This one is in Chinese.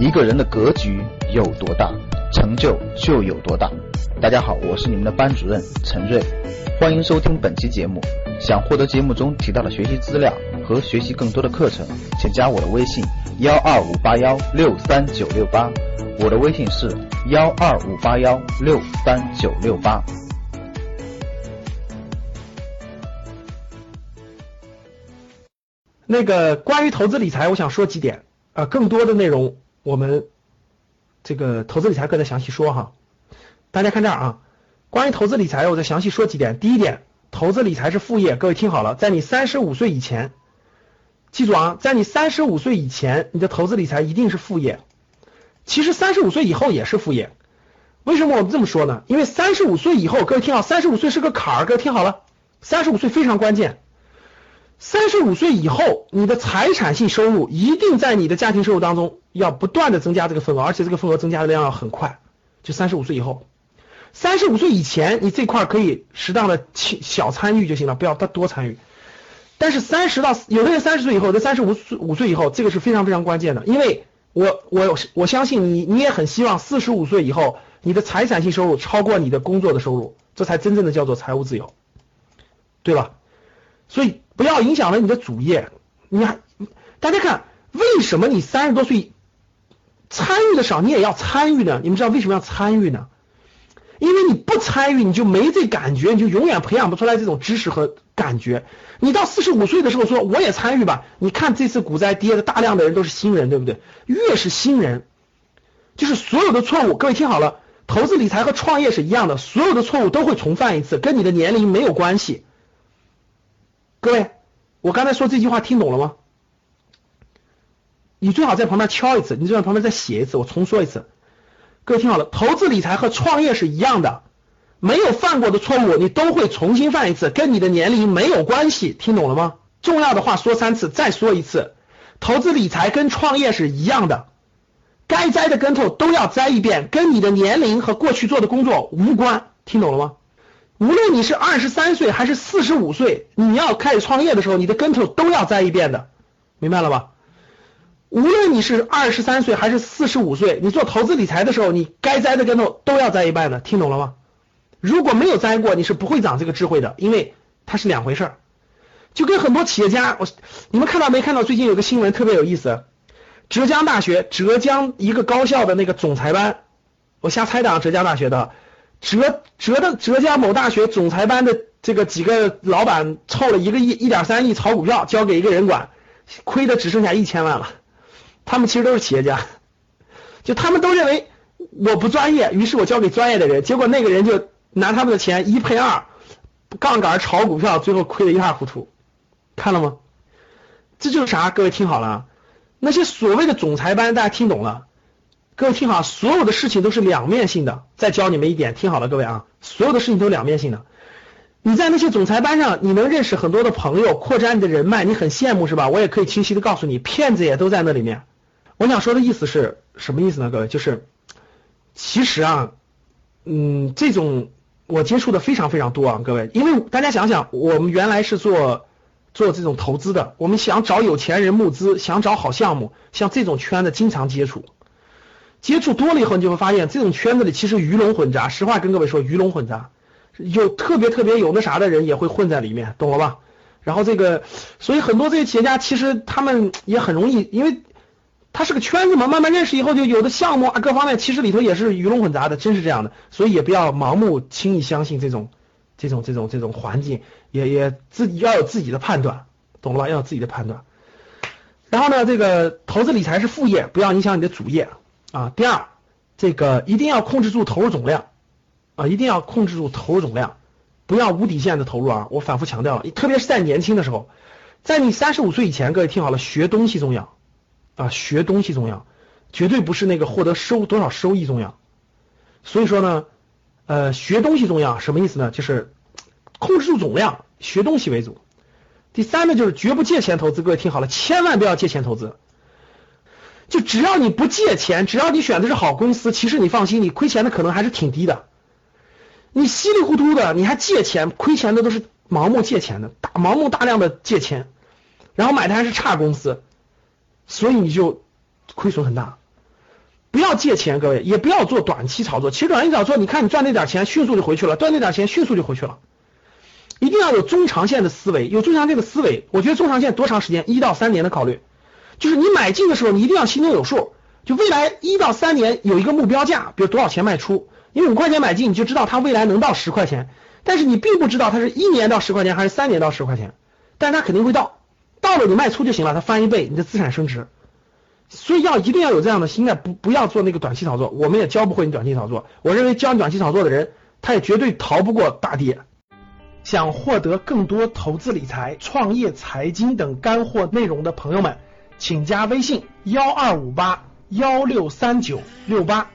一个人的格局有多大，成就就有多大。大家好，我是你们的班主任陈瑞，欢迎收听本期节目。想获得节目中提到的学习资料和学习更多的课程，请加我的微信幺二五八幺六三九六八。我的微信是幺二五八幺六三九六八。那个关于投资理财，我想说几点啊，更多的内容我们这个投资理财课再详细说哈。大家看这儿啊，关于投资理财，我再详细说几点。第一点，投资理财是副业，各位听好了，在你三十五岁以前，记住啊，在你三十五岁以前，你的投资理财一定是副业。其实三十五岁以后也是副业。为什么我们这么说呢？因为三十五岁以后，各位听好，三十五岁是个坎儿，各位听好了，三十五岁非常关键。三十五岁以后，你的财产性收入一定在你的家庭收入当中要不断的增加这个份额，而且这个份额增加的量要很快。就三十五岁以后，三十五岁以前，你这块可以适当的小参与就行了，不要多多参与。但是三十到有的人三十岁以后，在三十五岁五岁以后，这个是非常非常关键的，因为我我我相信你，你也很希望四十五岁以后，你的财产性收入超过你的工作的收入，这才真正的叫做财务自由，对吧？所以。不要影响了你的主业。你还大家看，为什么你三十多岁参与的少，你也要参与呢？你们知道为什么要参与呢？因为你不参与，你就没这感觉，你就永远培养不出来这种知识和感觉。你到四十五岁的时候说我也参与吧，你看这次股灾跌的大量的人都是新人，对不对？越是新人，就是所有的错误。各位听好了，投资理财和创业是一样的，所有的错误都会重犯一次，跟你的年龄没有关系。各位，我刚才说这句话听懂了吗？你最好在旁边敲一次，你最好旁边再写一次，我重说一次。各位听好了，投资理财和创业是一样的，没有犯过的错误你都会重新犯一次，跟你的年龄没有关系，听懂了吗？重要的话说三次，再说一次，投资理财跟创业是一样的，该栽的跟头都要栽一遍，跟你的年龄和过去做的工作无关，听懂了吗？无论你是二十三岁还是四十五岁，你要开始创业的时候，你的跟头都要栽一遍的，明白了吧？无论你是二十三岁还是四十五岁，你做投资理财的时候，你该栽的跟头都要栽一半的，听懂了吗？如果没有栽过，你是不会长这个智慧的，因为它是两回事儿。就跟很多企业家，我你们看到没看到？最近有个新闻特别有意思，浙江大学浙江一个高校的那个总裁班，我瞎猜的啊，浙江大学的。浙浙的浙江某大学总裁班的这个几个老板凑了一个亿一点三亿炒股票，交给一个人管，亏的只剩下一千万了。他们其实都是企业家，就他们都认为我不专业，于是我交给专业的人，结果那个人就拿他们的钱一赔二，杠杆炒股票，最后亏得一塌糊涂。看了吗？这就是啥？各位听好了，那些所谓的总裁班，大家听懂了？各位听好，所有的事情都是两面性的。再教你们一点，听好了，各位啊，所有的事情都是两面性的。你在那些总裁班上，你能认识很多的朋友，扩展你的人脉，你很羡慕是吧？我也可以清晰的告诉你，骗子也都在那里面。我想说的意思是什么意思呢？各位，就是其实啊，嗯，这种我接触的非常非常多啊，各位，因为大家想想，我们原来是做做这种投资的，我们想找有钱人募资，想找好项目，像这种圈子经常接触。接触多了以后，你就会发现这种圈子里其实鱼龙混杂。实话跟各位说，鱼龙混杂，有特别特别有那啥的人也会混在里面，懂了吧？然后这个，所以很多这些企业家其实他们也很容易，因为他是个圈子嘛，慢慢认识以后，就有的项目啊各方面其实里头也是鱼龙混杂的，真是这样的。所以也不要盲目轻易相信这种这种这种这种环境，也也自己要有自己的判断，懂了吧？要有自己的判断。然后呢，这个投资理财是副业，不要影响你的主业。啊，第二，这个一定要控制住投入总量啊，一定要控制住投入总量，不要无底线的投入啊！我反复强调了，特别是在年轻的时候，在你三十五岁以前，各位听好了，学东西重要啊，学东西重要，绝对不是那个获得收多少收益重要。所以说呢，呃，学东西重要，什么意思呢？就是控制住总量，学东西为主。第三呢，就是绝不借钱投资，各位听好了，千万不要借钱投资。就只要你不借钱，只要你选的是好公司，其实你放心，你亏钱的可能还是挺低的。你稀里糊涂的，你还借钱，亏钱的都是盲目借钱的，大盲目大量的借钱，然后买的还是差公司，所以你就亏损很大。不要借钱，各位也不要做短期炒作。其实短期炒作，你看你赚那点钱，迅速就回去了；赚那点钱，迅速就回去了。一定要有中长线的思维，有中长线的思维。我觉得中长线多长时间？一到三年的考虑，就是你买进的时候，你一定要心中有数。就未来一到三年有一个目标价，比如多少钱卖出。你五块钱买进，你就知道它未来能到十块钱，但是你并不知道它是一年到十块钱还是三年到十块钱，但是它肯定会到，到了你卖出就行了，它翻一倍，你的资产升值。所以要一定要有这样的心态，不不要做那个短期炒作。我们也教不会你短期炒作。我认为教你短期炒作的人，他也绝对逃不过大跌。想获得更多投资理财、创业、财经等干货内容的朋友们，请加微信幺二五八幺六三九六八。